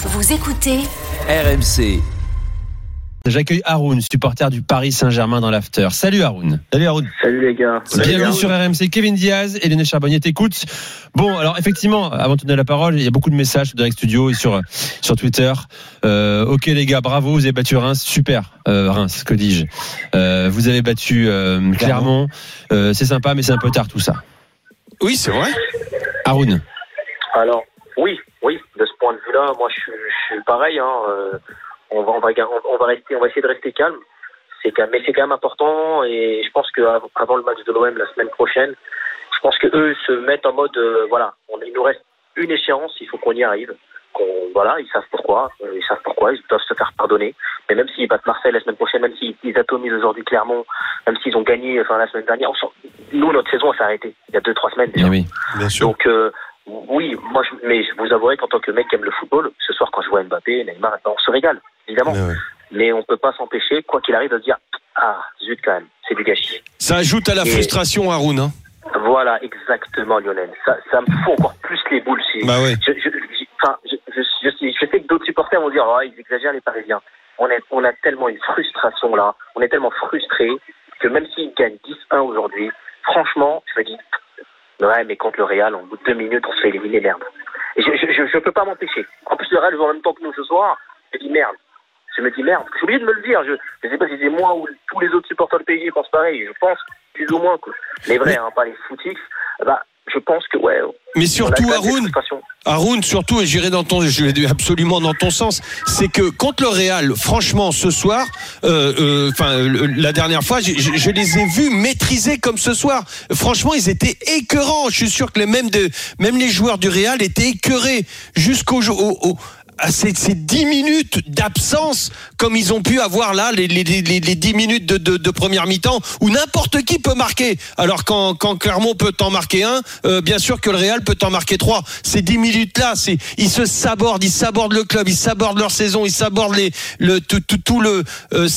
Vous écoutez RMC. J'accueille Haroun, supporter du Paris Saint-Germain dans l'after. Salut Haroun. Salut Haroun. Salut les gars. Bienvenue sur RMC. Kevin Diaz et Lionel Charbonnier t'écoutent. Bon, alors effectivement, avant de donner la parole, il y a beaucoup de messages sur Direct Studio et sur, sur Twitter. Euh, ok les gars, bravo, vous avez battu Reims. Super, euh, Reims, que dis-je. Euh, vous avez battu euh, Clermont. Euh, c'est sympa, mais c'est un peu tard tout ça. Oui, c'est vrai. Haroun. Alors, oui, vue-là, moi je suis, je suis pareil. Hein, euh, on, va, on, va, on va rester, on va essayer de rester calme. C'est mais c'est quand même important et je pense av- avant le match de l'OM la semaine prochaine, je pense que eux se mettent en mode, euh, voilà, on, il nous reste une échéance, il faut qu'on y arrive. Voilà, ils savent pourquoi, euh, ils savent pourquoi, ils doivent se faire pardonner. Mais même s'ils battent Marseille la semaine prochaine, même s'ils ils atomisent aujourd'hui Clermont, même s'ils ont gagné, enfin la semaine dernière, on nous notre saison s'est arrêtée il y a deux trois semaines déjà. Eh oui. Bien sûr. Donc euh, oui, moi, je, mais je vous avouerai qu'en tant que mec qui aime le football, ce soir quand je vois Mbappé, Neymar, ben, on se régale, évidemment. Ouais, ouais. Mais on peut pas s'empêcher, quoi qu'il arrive, de se dire ah zut quand même, c'est du gâchis. Ça ajoute à la Et- frustration, Haroun. Hein. Voilà, exactement, Lionel. Ça, ça me fout encore plus les boules. Si, Bah ouais. je, je, sais- que d'autres supporters vont dire oh, ils exagèrent les Parisiens. On, est, on a tellement une frustration là, on est tellement frustrés que même s'ils gagnent 10-1 aujourd'hui, franchement, je me dis ouais, mais contre le Real, en bout de deux minutes, on se fait éliminer, merde. Et je, je, je, je peux pas m'empêcher. En plus, le Real joue en même temps que nous ce soir. Je me dis merde. Je me dis merde. J'ai oublié de me le dire. Je ne sais pas si c'est moi ou tous les autres supporters de PSG pensent pareil. Je pense plus ou moins que les vrais, hein, pas les footix. Bah, je pense que ouais. Mais surtout, Haroun. Haroun, surtout, et j'irai dans ton, je vais absolument dans ton sens, c'est que contre le Real, franchement, ce soir, euh, euh, la dernière fois, je, je les ai vus maîtriser comme ce soir. Franchement, ils étaient écœurants. Je suis sûr que les mêmes de, même les joueurs du Real étaient écœurés jusqu'au au, au- ces, ces 10 minutes d'absence, comme ils ont pu avoir là, les, les, les, les 10 minutes de, de, de première mi-temps, où n'importe qui peut marquer. Alors quand, quand Clermont peut t'en marquer un, euh, bien sûr que le Real peut t'en marquer trois. Ces 10 minutes-là, c'est ils se sabordent, ils sabordent le club, ils sabordent leur saison, ils sabordent les, le, tout, tout, le, euh,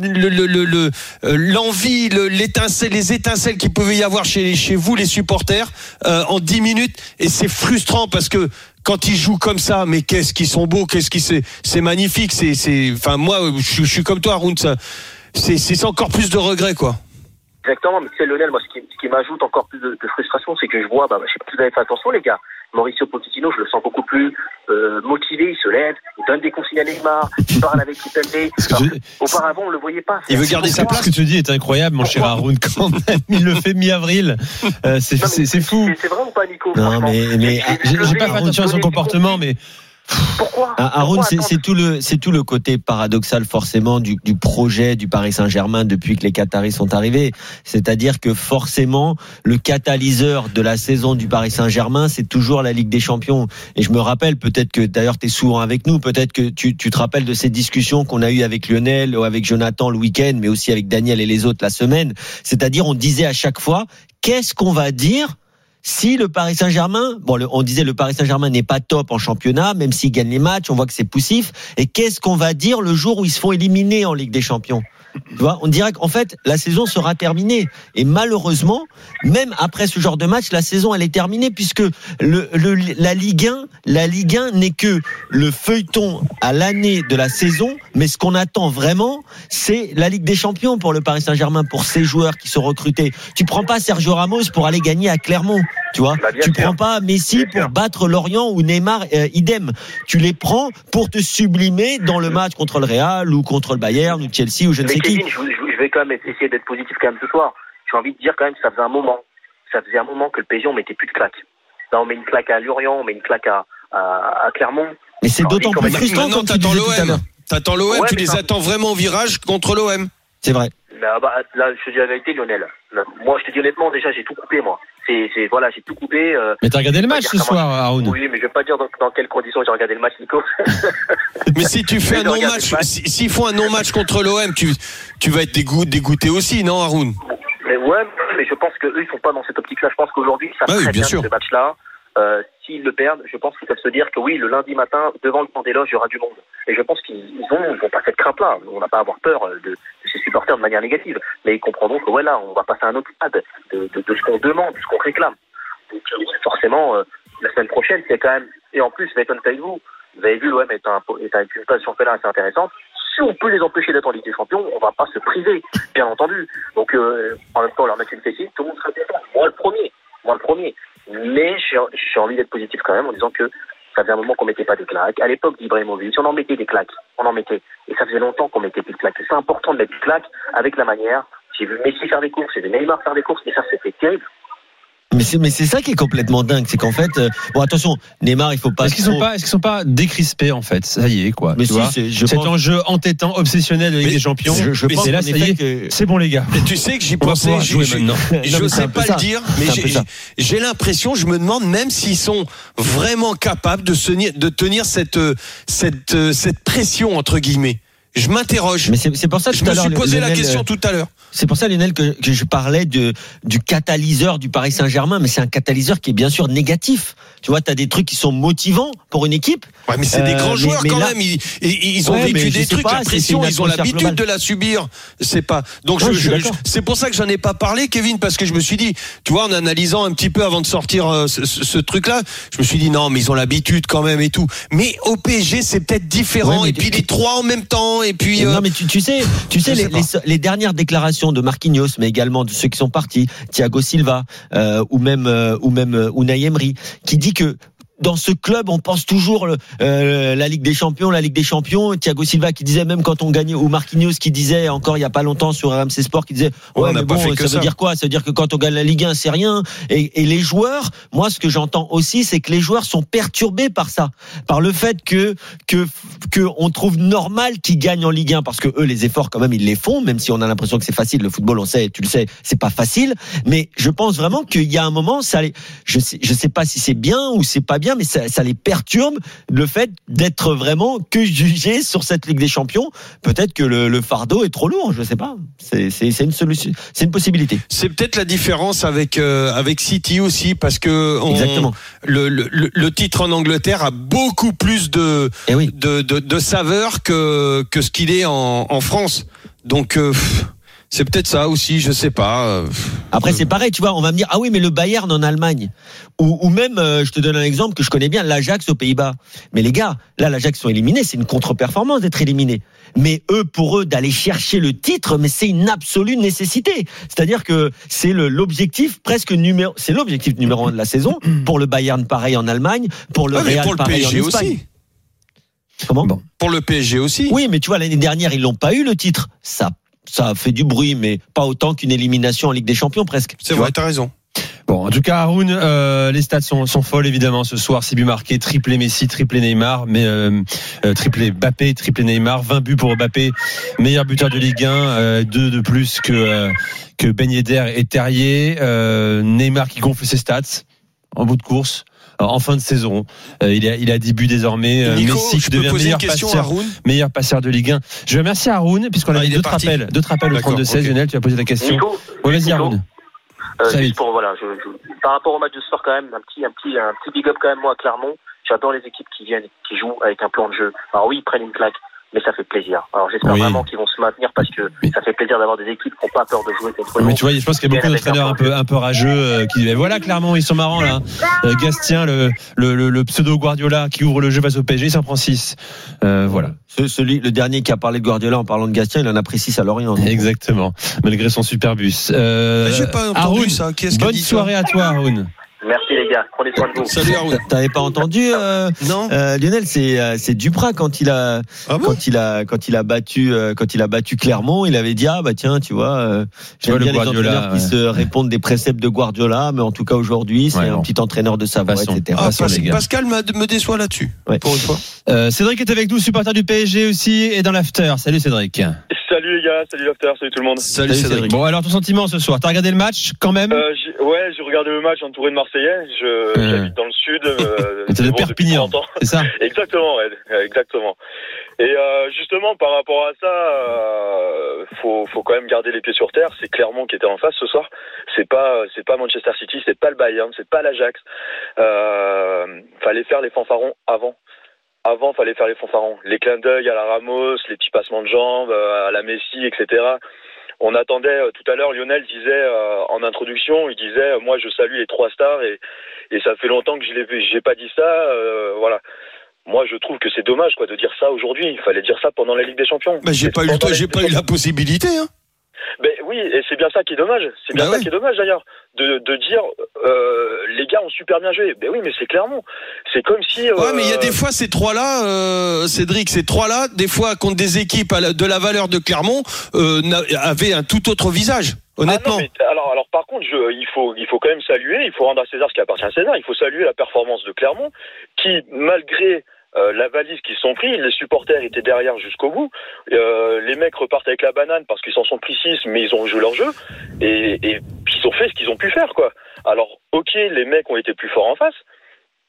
le, euh, l'envie, le- les étincelles qu'il pouvait y avoir chez, chez vous, les supporters, euh, en 10 minutes. Et c'est frustrant parce que quand ils jouent comme ça, mais qu'est-ce qu'ils sont beaux, qu'est-ce qui c'est, c'est magnifique. C'est, c'est, enfin moi, je, suis- comme toi, Arun, c'est, c'est encore plus de regrets, quoi. Exactement, mais tu sais, Lionel, moi, ce qui, ce qui m'ajoute encore plus de, de frustration, c'est que je vois, bah, je sais pas si vous avez fait attention, les gars, Mauricio Pochettino, je le sens beaucoup plus euh, motivé, il se lève, il donne des consignes à Neymar, il parle avec que Auparavant, on le voyait pas. Il veut garder sa Ce que tu dis est incroyable, mon cher Haroun, quand même. Il le fait mi-avril. Euh, c'est fou. C'est vrai ou pas, Nico Non, mais, mais J'ai j'ai pas fait attention à son comportement, mais Pourquoi Ah, Aaron, c'est tout le c'est tout le côté paradoxal forcément du, du projet du Paris Saint-Germain depuis que les Qataris sont arrivés. C'est-à-dire que forcément le catalyseur de la saison du Paris Saint-Germain, c'est toujours la Ligue des Champions. Et je me rappelle peut-être que d'ailleurs tu es souvent avec nous, peut-être que tu, tu te rappelles de ces discussions qu'on a eues avec Lionel ou avec Jonathan le week-end, mais aussi avec Daniel et les autres la semaine. C'est-à-dire on disait à chaque fois qu'est-ce qu'on va dire si le Paris Saint-Germain, bon, on disait le Paris Saint-Germain n'est pas top en championnat, même s'il gagne les matchs, on voit que c'est poussif. Et qu'est-ce qu'on va dire le jour où ils se font éliminer en Ligue des Champions? Tu vois, on dirait qu'en fait la saison sera terminée et malheureusement, même après ce genre de match, la saison elle est terminée puisque le, le- la Ligue 1, la Ligue 1 n'est que le feuilleton à l'année de la saison, mais ce qu'on attend vraiment, c'est la Ligue des Champions pour le Paris Saint-Germain, pour ces joueurs qui sont recrutés. Tu prends pas Sergio Ramos pour aller gagner à Clermont, tu vois. Bah, tu sûr. prends pas Messi Bien pour sûr. battre Lorient ou Neymar, euh, idem. Tu les prends pour te sublimer dans le match contre le Real ou contre le Bayern ou Chelsea ou je ne sais. Kevin, je, je- je vais quand même essayer d'être positif quand même ce soir. J'ai envie de dire quand même que ça faisait un moment, ça faisait un moment que le PSG on mettait plus de claques. Là on met une claque à Lorient, on met une claque à, à, à Clermont. Mais c'est d'autant quand plus frustrant tu t'attends l'OM. T'attends l'OM, tu les attends vraiment au virage contre l'OM. C'est vrai. Bah, là je te dis la vérité Lionel. Là, moi je te dis honnêtement déjà j'ai tout coupé moi. C'est, voilà, j'ai tout coupé. euh, Mais t'as regardé le match ce soir, Haroun? Oui, mais je vais pas dire dans, dans quelles conditions j'ai regardé le match, Nico. Mais si tu fais Mais un non-match, le match. si- s'ils font un non-match contre l'OM, tu, tu vas être dégoût- dégoûté aussi, non, Haroun? Mais ouais, mais je pense qu'eux, ils sont pas dans cette optique-là. Je pense qu'aujourd'hui, ils savent Ah oui, très bien bien, sûr. ce match-là. Euh, S'ils le perdent, je pense qu'ils peuvent se dire que oui, le lundi matin, devant le camp des loges, il y aura du monde. Et je pense qu'ils ils ont, ils ont pas cette crainte-là. On n'a pas à avoir peur euh, de ses supporters de manière négative. Mais ils comprendront que voilà, on va passer à un autre stade de, ce qu'on demande, de ce qu'on réclame. Donc euh, forcément, euh, la semaine prochaine, c'est quand même. Et en plus, vais être honnête vous. Vous avez vu, l'OM est, un, est avec une place championnat assez intéressante. Si on peut les empêcher d'être en Ligue des Champions, on va pas se priver, bien entendu. Donc, euh, en même temps, leur mettre une fessée, tout le monde sera content. Moi, le premier. Moi, le premier. Mais j'ai envie d'être positif quand même en disant que ça faisait un moment qu'on mettait pas des claques. À l'époque d'Ibrahimovic, on en mettait des claques. On en mettait. Et ça faisait longtemps qu'on mettait plus de claques. C'est important de mettre des claques avec la manière. J'ai vu Messi faire des courses, j'ai vu Neymar faire des courses, et ça, c'était terrible. Mais c'est, mais c'est ça qui est complètement dingue, c'est qu'en fait, euh, bon attention, Neymar, il faut pas. Est-ce qu'ils sont trop- pas, est-ce qu'ils sont pas décrispés en fait? Ça y est quoi. Mais tu si, vois? c'est- je Cet pense- enjeu entêtant, obsessionnel de Ligue Mais des Champions. Je, je Mais pense c'est là, en ça y effet est, que. C'est bon les gars. Et tu sais que j'y pensais, je, jouer je- maintenant. je Non, mais c'est sais un pas ça. le dire, mais C'est un j'ai- l'impression, je me demande même s'ils sont vraiment capables de, se tenir- de tenir cette, euh, cette, euh, cette pression, entre guillemets. Je m'interroge. Mais c'est, pour ça Je tout à me suis posé la question euh, tout à l'heure. C'est pour ça, Lionel, que, que je parlais de, du catalyseur du Paris Saint-Germain, mais c'est un catalyseur qui est bien sûr négatif. Tu vois, tu as des trucs qui sont motivants pour une équipe. Ouais, mais c'est des Euh, grands mais- joueurs quand même. Ils, ils- ils ont vécu des trucs, la pression, ils ont l'habitude de la subir. C'est pas. Donc c'est pour ça que j'en ai pas parlé, Kevin, parce que je me suis dit, tu vois, en analysant un petit peu avant de sortir euh, ce, truc-là, je me suis dit non, mais ils ont l'habitude quand même et tout. Mais au PSG, c'est peut-être différent. Et puis les trois en même temps. Et puis. euh, Non, mais tu, tu sais, tu sais, les, dernières déclarations de Marquinhos, mais également de ceux qui sont partis, Thiago Silva, euh, ou même, euh, ou même euh, Unai Emery, qui dit que dans ce club, on pense toujours le- euh, la Ligue des Champions, la Ligue des Champions. Thiago Silva qui disait même quand on gagnait, ou Marquinhos qui disait encore il y a pas longtemps sur RMC Sport, qui disait Ouais, ouais, mais bon, ça que veut ça. dire quoi? Ça veut dire que quand on gagne la Ligue 1, c'est rien. Et, et les joueurs, moi, ce que j'entends aussi, c'est que les joueurs sont perturbés par ça, par le fait que que que on trouve normal qu'ils gagnent en Ligue 1 parce que eux, les efforts quand même, ils les font, même si on a l'impression que c'est facile. Le football, on sait, tu le sais, c'est pas facile. Mais je pense vraiment qu'il y a un moment, ça, je sais, je sais pas si c'est bien ou c'est pas bien, mais ça, ça les perturbe le fait d'être vraiment que jugé sur cette Ligue des Champions. Peut-être que le, le fardeau est trop lourd, je sais pas. C'est une solution, c'est une possibilité. C'est peut-être la différence avec euh, avec City aussi parce que on- Exactement. le, le, titre en Angleterre a beaucoup plus de oui. de, de, de saveur que que ce qu'il est en, en France. Donc euh, pff, c'est peut-être ça aussi, je sais pas. euh. Après, c'est pareil, tu vois, on va me dire, ah oui, mais le Bayern en Allemagne. Ou, ou même, euh, je te donne un exemple que je connais bien, l'Ajax aux Pays-Bas. Mais les gars, là, l'Ajax sont éliminés, c'est une contre-performance d'être éliminés. Mais eux, pour eux, d'aller chercher le titre, mais c'est une absolue nécessité. C'est-à-dire que c'est le- l'objectif presque numéro, c'est l'objectif numéro un de la saison. Pour le Bayern, pareil en Allemagne. Pour le mais Real, pour le pareil PSG en Espagne. aussi. Comment? Bon. Pour le PSG aussi. Oui, mais tu vois, l'année dernière, ils l'ont pas eu, le titre. Ça, ça a fait du bruit, mais pas autant qu'une élimination en Ligue des Champions, presque. C'est vrai, t'as raison. Bon, en tout cas, Haroun, euh, les stats sont, sont folles évidemment ce soir. 6 buts marqués, triplé Messi, triplé Neymar, mais euh, euh, triplé Mbappé, triplé Neymar, 20 buts pour Mbappé, meilleur buteur de Ligue 1, euh, deux de plus que euh, que Ben Yedder et Terrier. Euh, Neymar qui gonfle ses stats en bout de course. En fin de saison, Euh, il a il a 10 buts désormais. Euh, Nico, Messi je qui peux devient poser une meilleur question à passeur, meilleur passeur de Ligue 1. Je remercie Haroun puisqu'on Ah, a il est d'autres parti. appels, d'autres appels au D'accord, 32 16. ok. Lionel, tu as posé la question. Nico, Ouais, vas-y Haroun. Euh, Très juste vite. pour voilà, je, je- par rapport au match de ce soir quand même, un petit, un petit, un petit big up quand même moi à Clermont. J'adore les équipes qui viennent, qui jouent avec un plan de jeu. Alors oui, ils prennent une claque, mais ça fait plaisir. Alors j'espère Oui. vraiment qu'ils vont se maintenir parce que ça fait plaisir d'avoir des équipes qui n'ont pas peur de jouer contre nous. Mais tu vois, je pense qu'il y a beaucoup d'entraîneurs un peu, un peu rageux euh, qui disent voilà, clairement, ils sont marrants là. Euh, Gastien, le, le, le, le pseudo Guardiola qui ouvre le jeu face au PSG, il s'en prend 6. Euh, voilà, Ce- celui, le dernier qui a parlé de Guardiola en parlant de Gastien, il en a pris 6 à Lorient. donc. exactement. Malgré son super bus. Euh, J'ai pas entendu Haroun, ça. Bonne soirée à toi, Haroun. Merci les gars, prenez soin de vous. Salut Haroun. T'avais pas entendu euh, Non. euh, Lionel, c'est euh, c'est Duprat quand il a Ah bon quand il a quand il a battu euh, quand il a battu Clermont, il avait dit ah bah tiens tu vois euh, j'aime vois, le bien les Guardiola, entraîneurs qui ouais. se répondent des préceptes de Guardiola, mais en tout cas aujourd'hui c'est Ouais, un bon. petit entraîneur de Savoie, Passons. etc. Ah, Pas-. Pascal me, me déçoit là-dessus. Ouais. Pour une fois. Euh, Cédric est avec nous, supporter du PSG aussi, et dans l'after. Salut Cédric. Salut les gars, salut l'after, salut tout le monde. Salut, Salut, Cédric. Bon, alors ton sentiment ce soir T'as regardé le match quand même? Euh, ouais, j'ai regardé le match entouré de Marseillais. Je, Euh. J'habite dans le sud. Euh, T'es de bon, Perpignan, 30 ans. c'est ça? Exactement, ouais, exactement. Et euh, justement, par rapport à ça, euh, faut, faut quand même garder les pieds sur terre. C'est Clermont qui était en face ce soir. C'est pas, c'est pas Manchester City, c'est pas le Bayern, c'est pas l'Ajax. Euh, fallait faire les fanfarons avant. Avant, fallait faire les fanfarons. Les clins d'œil à la Ramos, les petits passements de jambes, euh, à la Messi, etc. On attendait euh, tout à l'heure, Lionel disait euh, en introduction, il disait, moi je salue les trois stars et, et ça fait longtemps que je j'ai pas dit ça. euh, voilà. Moi, je trouve que c'est dommage quoi de dire ça aujourd'hui. Il fallait dire ça pendant la Ligue des Champions. Bah, j'ai pas eu le temps, j'ai pas eu la possibilité. Hein. Ben oui, et c'est bien ça qui est dommage. C'est bien Bah ça qui est dommage d'ailleurs de, de dire euh, les gars ont super bien joué. Ben oui, mais c'est clairement. C'est comme si. euh, Ouais, mais il y a des fois ces trois-là, euh, Cédric, ces trois-là, des fois contre des équipes de la valeur de Clermont, euh, avaient un tout autre visage. Ah non, Honnêtement. mais alors, alors par contre, je, il faut, il faut quand même saluer, il faut rendre à César ce qui appartient à César. Il faut saluer la performance de Clermont, qui malgré euh, la valise qu'ils sont pris, les supporters étaient derrière jusqu'au bout. Euh, les mecs repartent avec la banane parce qu'ils s'en sont pris six, mais ils ont joué leur jeu et, et ils ont fait ce qu'ils ont pu faire, quoi. Alors, ok, les mecs ont été plus forts en face.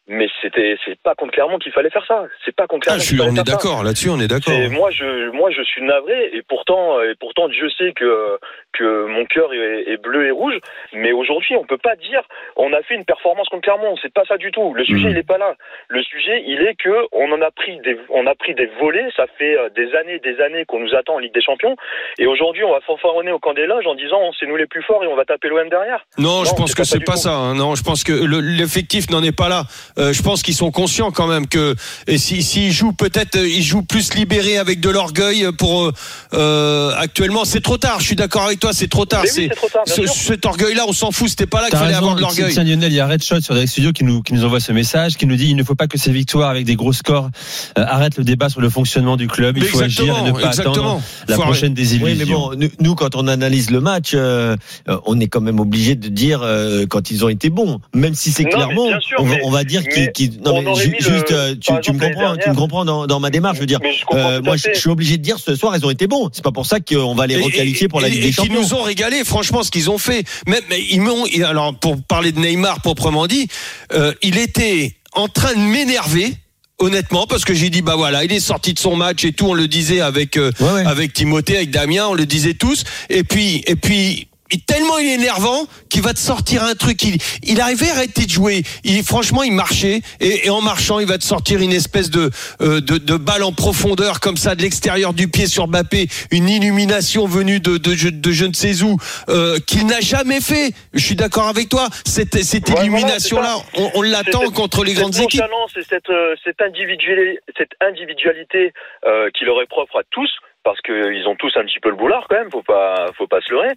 Mais c'était, c'est pas contre Clermont qu'il fallait faire ça. C'est pas contre Ah, Clermont. je suis, on est d'accord là-dessus, on est d'accord. Moi, je, moi, je suis navré, et pourtant, et pourtant, Dieu sait que que mon cœur est, est bleu et rouge. Mais aujourd'hui, on peut pas dire, on a fait une performance contre Clermont. C'est pas ça du tout. Le sujet, Mhm. il est pas là. Le sujet, il est que on en a pris des, on a pris des volets. Ça fait euh, des années, des années qu'on nous attend en Ligue des Champions. Et aujourd'hui, on va fanfaronner au camp des loges en disant, c'est nous les plus forts et on va taper l'OM derrière. Non, je pense que pas c'est pas tout. ça. hein. Non, je pense que le- l'effectif n'en est pas là. Euh, je pense qu'ils sont conscients quand même que et si s'ils jouent peut-être euh, ils jouent plus libérés avec de l'orgueil pour euh, euh, actuellement c'est trop tard. Je suis d'accord avec toi, c'est trop tard. Oui, c'est trop tard, ce- cet orgueil-là, on s'en fout. C'était pas là qu'il fallait raison, avoir de l'orgueil. Tiens, Lionel, il y a Red Shot sur Direct Studio qui nous, qui nous envoie ce message, qui nous dit il ne faut pas que ces victoires avec des gros scores euh, arrêtent le débat sur le fonctionnement du club. Il Mais faut agir et ne exactement, pas attendre exactement. la Faut prochaine désillusion. Oui, mais bon, nous, nous, quand on analyse le match, on est quand même obligé de dire euh, quand ils ont été bons, même si c'est clairement, sûr, on, va, mais- on va dire non, mais le- juste, euh, tu, me comprends, tu me comprends dans, dans ma démarche. Je veux dire, je euh, moi, je, suis obligé de dire ce soir, ils ont été bons. C'est pas pour ça qu'on va les requalifier pour la Ligue et des Champions. nous ont régalé, franchement, ce qu'ils ont fait. Même, ils m'ont, alors, pour parler de Neymar proprement dit, euh, il était en train de m'énerver. Honnêtement, parce que j'ai dit bah voilà, il est sorti de son match et tout, on le disait avec euh, Ouais, ouais. avec Timothée, avec Damien, on le disait tous. Et puis et puis tellement il est énervant qu'il va te sortir un truc. Il, il arrivait à arrêter de jouer. Il, franchement, il marchait et, et en marchant, il va te sortir une espèce de, euh, de de balle en profondeur comme ça de l'extérieur du pied sur Mbappé, une illumination venue de de, je- de je ne sais où euh, qu'il n'a jamais fait. Je suis d'accord avec toi. Cette cette Ouais, voilà, illumination là, c'est on, on l'attend C'est contre les grandes équipes. et cette, euh, cette, individualité, cette individualité euh, qui leur est propre à tous, parce qu'ils ont tous un petit peu le boulard quand même, faut pas, faut pas se leurrer.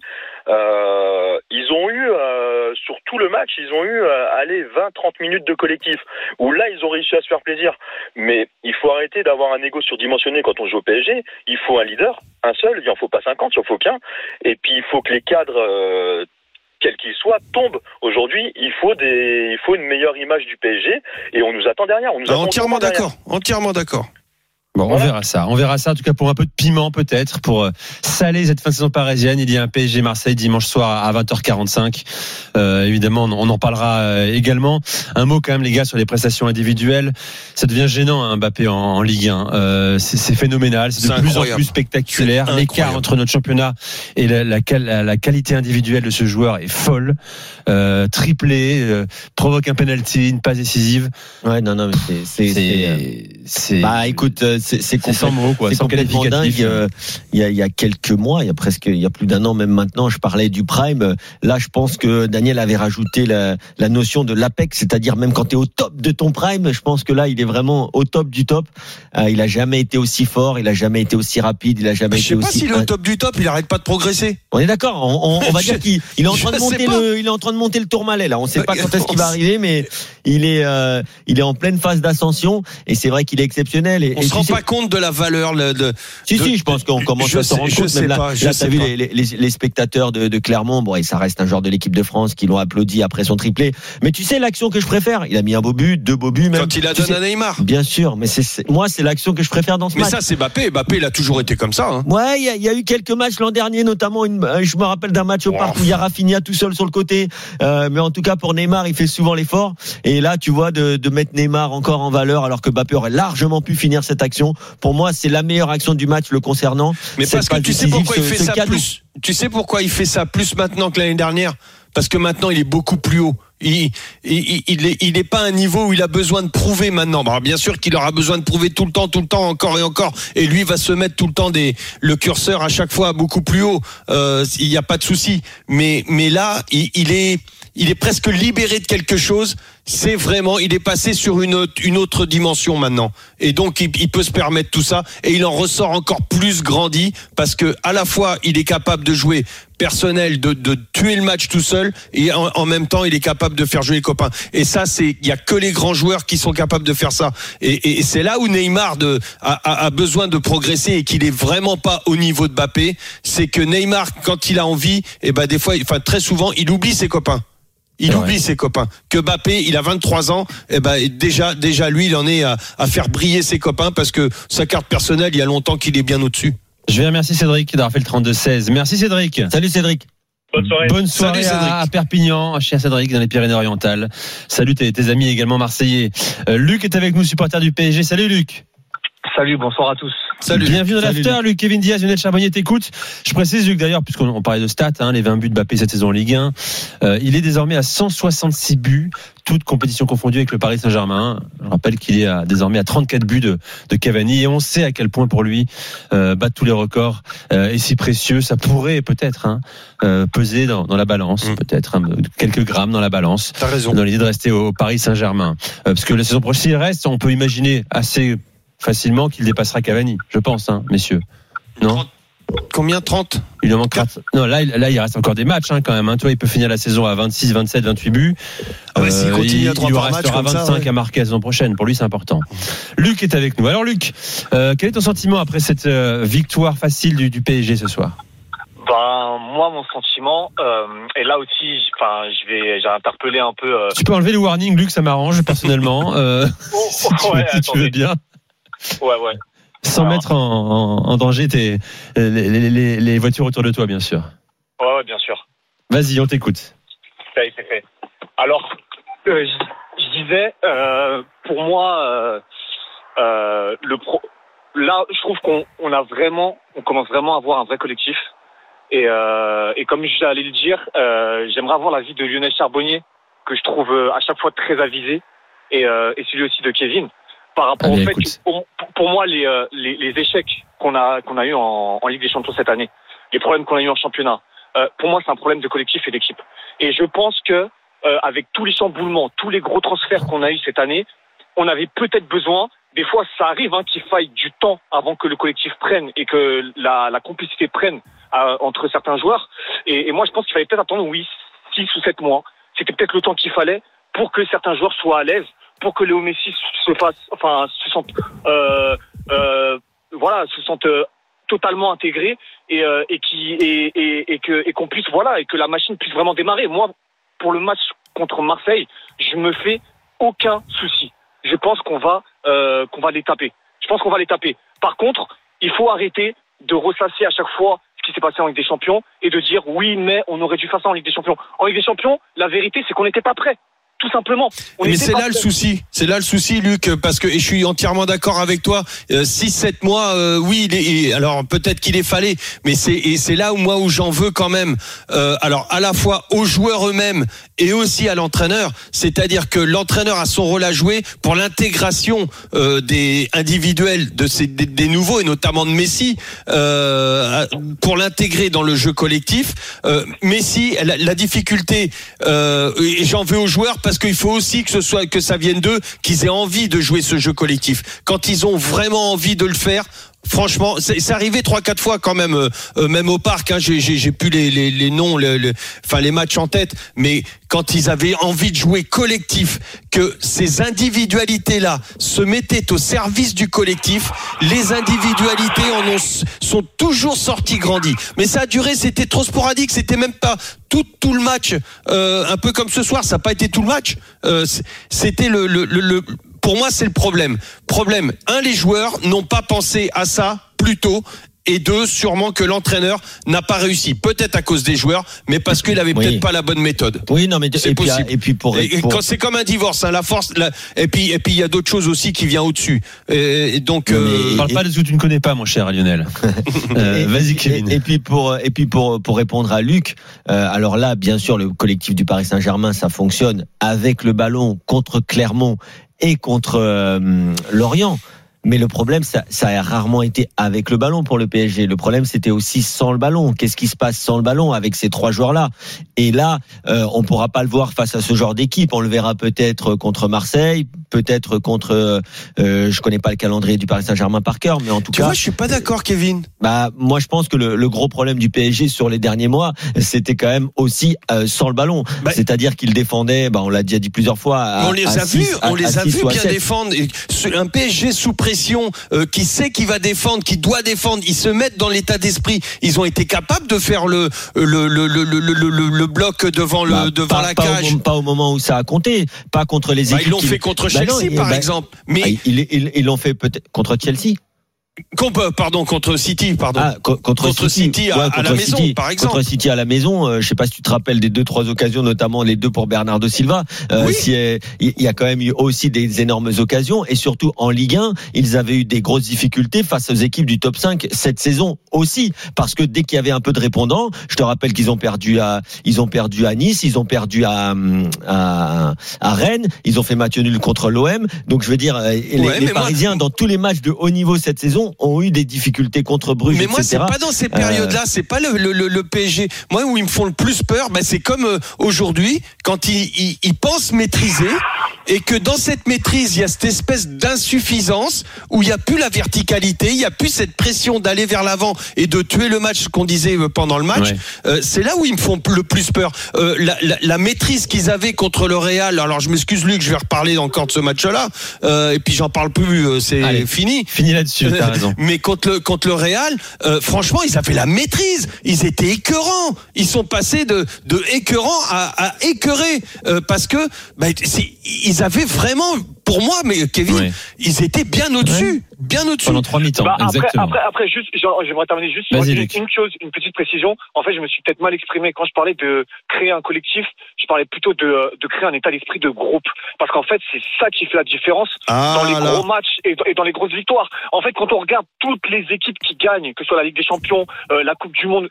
Euh, ils ont eu, euh, sur tout le match, ils ont eu, euh, allez, 20-30 minutes de collectif, où là, ils ont réussi à se faire plaisir. Mais il faut arrêter d'avoir un ego surdimensionné quand on joue au PSG. Il faut un leader, un seul, il en faut pas 50, il en faut qu'un. Et puis, il faut que les cadres... Euh, quels qu'ils soient, tombent. Aujourd'hui, il faut des, il faut une meilleure image du PSG et on nous attend derrière. On nous Ah, attend entièrement d'accord. Entièrement d'accord. Bon, on verra ça. On verra ça, en tout cas, pour un peu de piment, peut-être, pour euh, saler cette fin de saison parisienne. Il y a un PSG Marseille dimanche soir à 20h45. Euh, évidemment, on en parlera euh, également. Un mot quand même, les gars, sur les prestations individuelles. Ça devient gênant, hein, Mbappé en, en Ligue 1. Euh, c'est phénoménal. C'est de plus incroyable. en plus spectaculaire. L'écart entre notre championnat et la, la, qual- la- la qualité individuelle de ce joueur est folle. Euh, triplé, euh, provoque un penalty, une passe décisive. Ouais, non, non, mais c'est- c'est. c'est, C'est. Bah écoute, c'est complètement- mots, quoi. Sans complètement dingue. Euh, Il y, a, il y a quelques mois, il y a presque, il y a plus d'un an même maintenant, je parlais du prime. Là, je pense que Daniel avait rajouté la, la notion de l'apex, c'est-à-dire même quand tu es au top de ton prime, je pense que là, il est vraiment au top du top. Euh, il a jamais été aussi fort, il a jamais été aussi rapide, il a jamais Je été sais pas aussi. s'il est au top du top, il arrête pas de progresser. On est d'accord. On, on- on va Je- dire qu'il il est en train de je monter le, il est en train de monter le tourmalet là. On sait pas quand est-ce qu'il va arriver, mais il est, euh, il est en pleine phase d'ascension et c'est vrai qu'il est exceptionnel. Et, On et se tu rend sais, pas compte de la valeur. le- de- Si, de- si, je pense qu'on commence Je à s'en rendre compte. sais Même là, pas, je là, sais t'as vu les, les- les spectateurs de, de Clermont, bon, et ça reste un joueur de l'équipe de France qui l'ont applaudi après son triplé. Mais tu sais l'action que je préfère Il a mis un beau but, deux beaux buts même. Quand il a Tu donné sais- à Neymar. Bien sûr, mais c'est- moi c'est l'action que je préfère dans ce Mais match. ça, c'est Mbappé. Mbappé, il a toujours été comme ça. hein. Ouais, il y, a- il y a eu quelques matchs l'an dernier, notamment une, euh, je me rappelle d'un match au Wow. parc où il y a Rafinha tout seul sur le côté. Euh, mais en tout cas pour Neymar, il fait souvent l'effort. Et là, tu vois de, de mettre Neymar encore en valeur alors que Mbappé aurait largement pu finir cette action. Pour moi, c'est la meilleure action du match le concernant. Mais parce que tu sais pourquoi il fait ça cadeau. plus. Tu sais pourquoi il fait ça plus maintenant que l'année dernière? Parce que maintenant il est beaucoup plus haut. Il, il, il, est, il est pas à un niveau où il a besoin de prouver maintenant. Bien sûr qu'il aura besoin de prouver tout le temps, tout le temps, encore et encore. Et lui va se mettre tout le temps des, le curseur à chaque fois beaucoup plus haut. Euh, il n'y a pas de souci. Mais, mais là, il, il est, il est presque libéré de quelque chose. C'est vraiment, il est passé sur une, autre- une autre dimension maintenant. Et donc, il, peut se permettre tout ça. Et il en ressort encore plus grandi parce que, à la fois, il est capable de jouer personnel, de, de tuer le match tout seul. Et en, même temps, il est capable de faire jouer les copains. Et ça, c'est, il y a que les grands joueurs qui sont capables de faire ça. Et, c'est là où Neymar de, a, a- besoin de progresser et qu'il est vraiment pas au niveau de Mbappé. C'est que Neymar, quand il a envie, et ben, des fois, enfin, très souvent, il oublie ses copains. Il oublie ses copains. Que Mbappé, il a 23 ans, et ben déjà, déjà lui, il en est à, à faire briller ses copains parce que sa carte personnelle, il y a longtemps qu'il est bien au-dessus. Je vais remercier Cédric d'avoir fait le 32-16. Merci Cédric. Salut Cédric. Bonne soirée. Bonne soirée Salut, à, à Perpignan, chez Cédric dans les Pyrénées-Orientales. Salut tes, tes amis également marseillais. Euh, Luc est avec nous, supporter du PSG. Salut Luc. Salut, bonsoir à tous. Salut. Bienvenue dans l'after, Luc. Kevin Diaz, Lionel Charbonnier t'écoute. Je précise, Luc, d'ailleurs, puisqu'on on parlait de stats, hein, les 20 buts de Mbappé cette saison en Ligue 1, euh, il est désormais à 166 buts, toutes compétitions confondues avec le Paris Saint-Germain. Je rappelle qu'il est à, désormais à 34 buts de, de Cavani et on sait à quel point pour lui euh, battre tous les records euh, est si précieux. Ça pourrait peut-être hein, euh, peser dans, dans la balance, Mm. peut-être hein, quelques grammes dans la balance T'as raison. dans l'idée de rester au Paris Saint-Germain. Euh, parce que la saison prochaine, s'il reste, on peut imaginer assez facilement qu'il dépassera Cavani, je pense, hein, messieurs. Non 30. Combien 30 Il en manque 4. Non, là, il- là, il reste encore des matchs hein, quand même. Hein. Toi, il peut finir la saison à 26, 27, 28 buts. Ah ouais, s'il continue il, à 30 il lui par match restera comme ça, 25 ouais. à marquer la saison prochaine. Pour lui, c'est important. Luc est avec nous. Alors, Luc, euh, quel est ton sentiment après cette euh, victoire facile du, du PSG ce soir? Ben moi mon sentiment euh, et là aussi enfin je vais j'ai interpellé un peu euh, Tu peux enlever le warning, Luc, ça m'arrange personnellement. Euh, si, tu, ouais, si tu veux bien. Ouais ouais Sans Alors. mettre en, en- en danger tes, les, les- les- les voitures autour de toi, bien sûr. ouais, ouais bien sûr Vas-y, on t'écoute. ça y est, c'est fait alors euh, je, disais euh, pour moi euh, le pro là je trouve qu'on on a vraiment on commence vraiment à avoir un vrai collectif et, euh, et comme j'allais le dire euh, j'aimerais avoir l'avis de Lionel Charbonnier que je trouve euh, à chaque fois très avisé et, et celui aussi de Kevin par rapport Allez, au fait écoute. que pour, pour- pour moi les, euh, les, les échecs qu'on a qu'on a eu en, en Ligue des Champions cette année les problèmes qu'on a eu en championnat euh, pour moi c'est un problème de collectif et d'équipe. Et je pense que euh, avec tous les chamboulements tous les gros transferts qu'on a eu cette année on avait peut-être besoin des fois ça arrive hein, qu'il faille du temps avant que le collectif prenne et que la, la complicité prenne euh, entre certains joueurs. Et, et moi je pense qu'il fallait peut-être attendre oui six ou sept mois. C'était peut-être le temps qu'il fallait pour que certains joueurs soient à l'aise pour que Léo Messi se fasse, enfin, se sente, euh, euh, voilà, se sente euh, totalement intégré et, qui et, que et qu'on puisse voilà et que la machine puisse vraiment démarrer. Moi, pour le match contre Marseille, je me fais aucun souci. Je pense qu'on va qu'on va les taper. Je pense qu'on va les taper. Par contre, il faut arrêter de ressasser à chaque fois ce qui s'est passé en Ligue des Champions et de dire oui, mais on aurait dû faire ça en Ligue des Champions. En Ligue des Champions, la vérité, c'est qu'on n'était pas prêt. Tout simplement. On Mais c'est là le souci. C'est là le souci, Luc, parce que et je suis entièrement d'accord avec toi. 6-7 mois, euh, oui, il est, alors peut-être qu'il est fallait, mais c'est et c'est là où moi où j'en veux quand même. Euh, alors à la fois aux joueurs eux-mêmes et aussi à l'entraîneur, c'est-à-dire que l'entraîneur a son rôle à jouer pour l'intégration euh, des individuels de ces des, des nouveaux et notamment de Messi euh, pour l'intégrer dans le jeu collectif. Euh, Messi, la, la difficulté, euh, et j'en veux aux joueurs parce qu'il faut aussi que ce soit que ça vienne d'eux, qu'ils aient envie de jouer ce jeu collectif. Quand ils ont vraiment envie de le faire, Franchement, c'est arrivé trois quatre fois quand même, euh, euh, même au parc. Hein, j'ai- plus les, les, les noms, le- le- enfin les matchs en tête, mais quand ils avaient envie de jouer collectif, que ces individualités-là se mettaient au service du collectif, les individualités en ont, sont toujours sorties grandies. Mais ça a duré, c'était trop sporadique, c'était même pas tout, tout le match, euh, un peu comme ce soir, ça n'a pas été tout le match. C'était le, le- pour moi, c'est le problème. Problème, un, les joueurs n'ont pas pensé à ça plus tôt. Et deux, sûrement que l'entraîneur n'a pas réussi. Peut-être à cause des joueurs, mais parce qu'il avait Oui. peut-être pas la bonne méthode. Oui, non, mais C'est et puis, possible. et puis pour, Et, et pour- quand c'est comme un divorce, hein, la force. la- et puis, et puis il y a d'autres choses aussi qui viennent au-dessus. Et, et donc, mais- euh, Parle pas de ce que tu ne connais pas, mon cher Lionel. Euh, Vas-y, Kevin. Et, puis pour et puis pour pour répondre à Luc, euh, alors là, bien sûr, le collectif du Paris Saint-Germain, ça fonctionne avec le ballon contre Clermont et contre euh, Lorient. Mais le problème, ça, a rarement été avec le ballon pour le PSG. Le problème, c'était aussi sans le ballon. Qu'est-ce qui se passe sans le ballon avec ces trois joueurs-là? Et là, euh, on pourra pas le voir face à ce genre d'équipe. On le verra peut-être contre Marseille, peut-être contre. Euh, je connais pas le calendrier du Paris Saint-Germain par cœur, mais en tout tu cas, vois, je suis pas d'accord, Kevin. bah, moi, je pense que le, le gros problème du PSG sur les derniers mois, c'était quand même aussi euh, sans le ballon. Bah- C'est-à-dire qu'il défendait, bah, on l'a déjà dit plusieurs fois. à- on les a vus, on les a vus bien défendre. Un PSG sous pression, euh, qui sait qu'il va défendre, qui doit défendre, ils se mettent dans l'état d'esprit. Ils ont été capables de faire le le le le le, le, le- le bloc devant le Bah, devant pas, la pas cage. Au, pas au moment où ça a compté, pas contre les Bah, équipes. ils l'ont qui- fait contre Bah Chelsea, non, et par bah- exemple. Ah, Mais ils- ils l'ont fait peut-être contre Chelsea. Pardon contre City, pardon. Ah, co- contre, Contre City à- Ouais, à contre la maison, par exemple. Contre City à la maison, euh, je sais pas si tu te rappelles des deux trois occasions, notamment les deux pour Bernardo Silva. Euh, Oui. si, euh, Il y a quand même eu aussi des énormes occasions et surtout en Ligue 1, ils avaient eu des grosses difficultés face aux équipes du top 5 cette saison aussi, parce que dès qu'il y avait un peu de répondants, je te rappelle qu'ils ont perdu à, ils ont perdu à Nice, ils ont perdu à, à, à Rennes, ils ont fait match nul contre l'OM. Donc je veux dire, euh, les, Ouais, les mais moi- Parisiens dans tous les matchs de haut niveau cette saison ont eu des difficultés contre Bruges, Mais moi, c'est pas dans ces périodes-là, c'est pas le, le, le, le PSG. Moi, où ils me font le plus peur, bah, c'est comme euh, aujourd'hui, quand ils, ils, ils pensent maîtriser, et que dans cette maîtrise, il y a cette espèce d'insuffisance, où il n'y a plus la verticalité, il n'y a plus cette pression d'aller vers l'avant et de tuer le match, ce qu'on disait euh, pendant le match. Ouais. Euh, c'est là où ils me font le plus peur. Euh, la, la, la maîtrise qu'ils avaient contre le Real, alors je m'excuse Luc, je vais reparler encore de ce match-là, euh, et puis j'en parle plus, euh, c'est fini. Fini là-dessus, Mais contre le contre le Real, euh, franchement, ils avaient la maîtrise. Ils étaient écœurants. Ils sont passés de de écœurants à, à euh, parce que bah, ils avaient vraiment, pour moi, mais Kevin, Ouais. ils étaient bien au-dessus, bien au-dessus. Pendant trois mi-temps, Bah, après, après, après, juste, genre, j'aimerais terminer juste une, une chose, une petite précision. En fait, je me suis peut-être mal exprimé quand je parlais de créer un collectif. Je parlais plutôt de, euh, de créer un état d'esprit de groupe, parce qu'en fait, c'est ça qui fait la différence Ah, dans les là. gros matchs et dans, et dans les grosses victoires. En fait, quand on regarde toutes les équipes qui gagnent, que ce soit la Ligue des Champions, euh, la Coupe du Monde,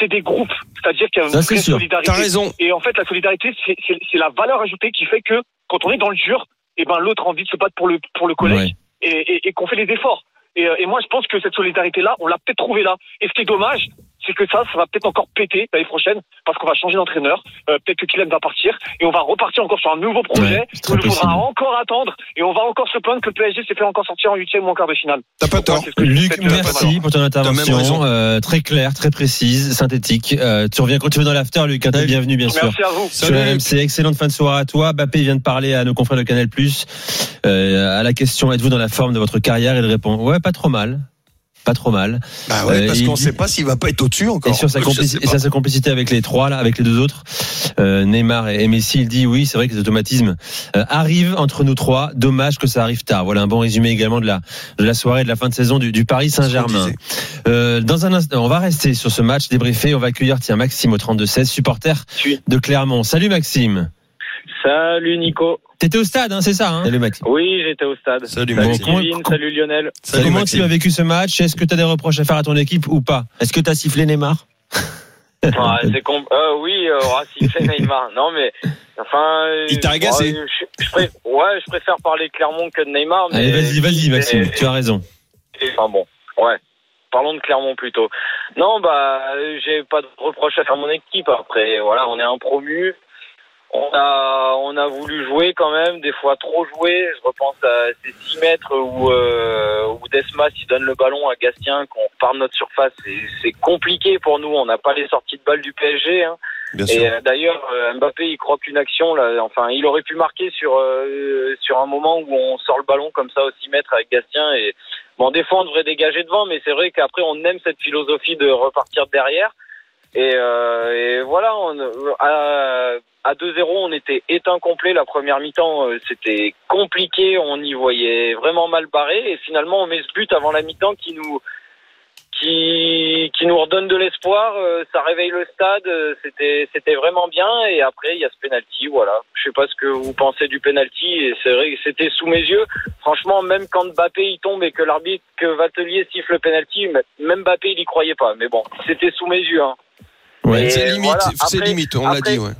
c'est des groupes. C'est-à-dire qu'il y a une vraie solidarité. T'as raison. Et en fait, la solidarité, c'est c'est- c'est la valeur ajoutée qui fait que quand on est dans le dur, et ben l'autre a envie de se battre pour le pour le collègue Ouais. et, et, et qu'on fait les efforts. Et, euh, et moi, je pense que cette solidarité-là, on l'a peut-être trouvée là. Et ce qui est dommage, c'est que ça, ça va peut-être encore péter l'année prochaine parce qu'on va changer d'entraîneur. Euh, peut-être que Kylian va partir et on va repartir encore sur un nouveau projet. Ouais, il nous faudra encore attendre et on va encore se plaindre que le PSG s'est fait encore sortir en huitième ou en quart de finale. T'as pas tort. Luc, euh, merci pour ton intervention. Euh, très claire, très précise, synthétique. Euh, tu reviens quand tu veux dans l'after, Luc. hein, T'es bienvenu, bien sûr. Merci à vous. Sur Salut, RMC, excellente fin de soirée à toi. Bappé vient de parler à nos confrères de Canal+. Euh, à la question, êtes-vous dans la forme de votre carrière? Il répond, ouais, pas trop mal. Pas trop mal. Bah ouais, Euh, parce qu'on dit- sait pas s'il va pas être au-dessus encore. Et sur sa, et sur complicité avec les trois, là, avec les deux autres, euh, Neymar et Messi, il dit oui, c'est vrai que les automatismes euh, arrivent entre nous trois. Dommage que ça arrive tard. Voilà un bon résumé également de la de la soirée de la fin de saison du, du Paris Saint-Germain. Euh, dans un instant, on va rester sur ce match débriefé. On va accueillir tiens Maxime au 32-16, supporter Oui. de Clermont. Salut Maxime. Salut Nico. T'étais au stade, hein, c'est ça hein Salut Maxime. Oui, j'étais au stade. Salut Bon, Maxime. Kevin, salut Lionel. Salut Comment Maxime. tu as vécu ce match? Est-ce que tu as des reproches à faire à ton équipe ou pas? Est-ce que t'as sifflé Neymar? Ah, com- euh, oui, euh, Racing fait Neymar. Non mais enfin. euh, Il t'a agacé. ouais, je, je pré- ouais, je préfère parler de Clermont que de Neymar. Mais Allez, vas-y, vas-y Maxime, tu as raison. Enfin bon, ouais. Parlons de Clermont plutôt. Non, bah, euh, j'ai pas de reproche à faire à mon équipe. Après, voilà, on est un promu. On a, on a voulu jouer quand même, des fois trop jouer. Je repense à ces 6 mètres où, euh, où Desmas il donne le ballon à Gastien, qu'on part de notre surface, c'est- c'est compliqué pour nous. On n'a pas les sorties de balles du PSG. Hein. Bien Et euh, d'ailleurs, euh, Mbappé, il croque une action. Là, enfin, il aurait pu marquer sur euh, sur un moment où on sort le ballon comme ça au 6 mètres avec Gastien. Et bon, des fois, on devrait dégager devant, mais c'est vrai qu'après, on aime cette philosophie de repartir derrière. Et, euh, voilà, on, à, à 2-0, on était éteint complet. La première mi-temps, euh, c'était compliqué. On y voyait vraiment mal barré. Et finalement, on met ce but avant la mi-temps qui nous qui, qui nous redonne de l'espoir. euh, ça réveille le stade. euh, C'était c'était vraiment bien. Et après, il y a ce penalty. Voilà. Je sais pas ce que vous pensez du penalty. Et c'est vrai que c'était sous mes yeux. Franchement, même quand Mbappé il tombe et que l'arbitre que Vatelier siffle le penalty, même Mbappé il y croyait pas. Mais bon, c'était sous mes yeux. Hein. Ouais. C'est limite, voilà, c'est après- limite, on l'a dit, ouais.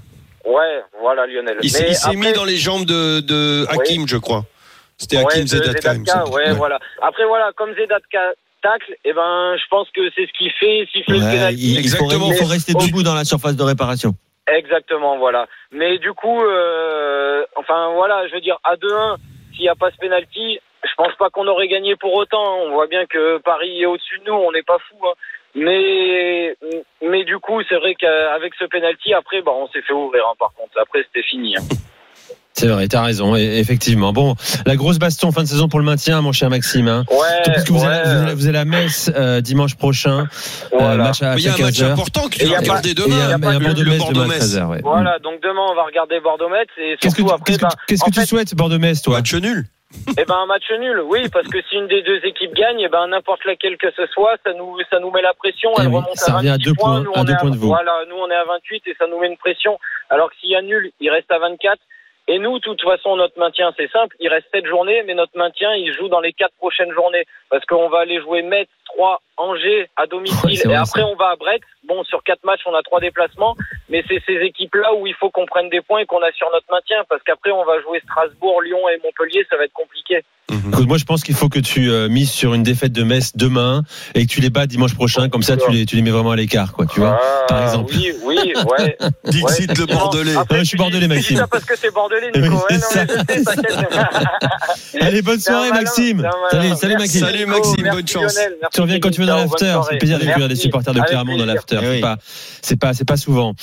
Ouais, voilà Lionel. Il s'est il mis dans les jambes de, de Hakim, je crois. C'était Hakim Zedatka, il me Zedatka, semble. ouais, Ouais. voilà. Après voilà, comme Zedatka tacle, et ben je pense que c'est ce qui fait siffler le Ouais, faut, Exactement. il faut rester debout dans la surface de réparation. Exactement, voilà. Mais du coup, euh, enfin voilà, je veux dire, à 2-1, s'il n'y a pas ce penalty, je pense pas qu'on aurait gagné pour autant. On voit bien que Paris est au-dessus de nous, on n'est pas fou. Hein. Mais mais du coup, c'est vrai qu'avec ce penalty, après, bah, on s'est fait ouvrir. hein, par contre, après, c'était fini. hein. C'est vrai, t'as raison, et- effectivement. Bon, la grosse baston fin de saison pour le maintien, mon cher Maxime. Hein. Ouais, Parce que vous, ouais, allez, vous, allez, à Metz euh, dimanche prochain, euh, voilà. match à Mais il y a un match 15h. important que Et tu y vas a pas- regarder Et il y a, demain. il y a pas un de- Bordeaux-Metz le demain à Bordeaux-Metz. 13h. Ouais. Voilà, donc demain, on va regarder Bordeaux-Metz et Qu'est-ce que, tu- après, qu'est-ce que, qu'est-ce en que tu fait, souhaites, Bordeaux-Metz, toi? Match nul. Eh ben un match nul, oui, parce que si une des deux équipes gagne, eh ben n'importe laquelle que ce soit, ça nous ça nous met la pression. Eh Elle oui, remonte ça à revient à 28 deux points, Nous, à on deux est points de vous. Voilà, nous on est à 28 et ça nous met une pression. Alors que s'il y a nul, il reste à 24. Et nous, de toute façon, notre maintien, c'est simple. Il reste 7 journées, mais notre maintien, il joue dans les 4 prochaines journées. Parce qu'on va aller jouer Metz, 3, Angers à domicile. et après, ça. on va à Brest. Bon, sur 4 matchs, on a 3 déplacements. Mais c'est ces équipes-là où il faut qu'on prenne des points et qu'on assure notre maintien. Parce qu'après, on va jouer Strasbourg, Lyon et Montpellier. Ça va être compliqué. Écoute, moi, je pense qu'il faut que tu euh, mises sur une défaite de Metz demain et que tu les bats dimanche prochain. Comme ça, tu les, tu les mets vraiment à l'écart, quoi. Tu vois Ah, par exemple. Oui, oui, ouais. Dixit Ouais, le. Bordelais. Après, Ouais, je suis bordelais, tu dis Maxime. ça parce que c'est bordelais, Oui, Nico. Ouais. Allez, bonne soirée, Maxime. Salut, salut, Maxime. Salut. Maxime, bonne chance. Tu reviens quand tu veux l'after. C'est plaisir d'accueillir les Merci. supporters de Clermont dans l'after. C'est oui. pas, c'est pas, c'est pas souvent.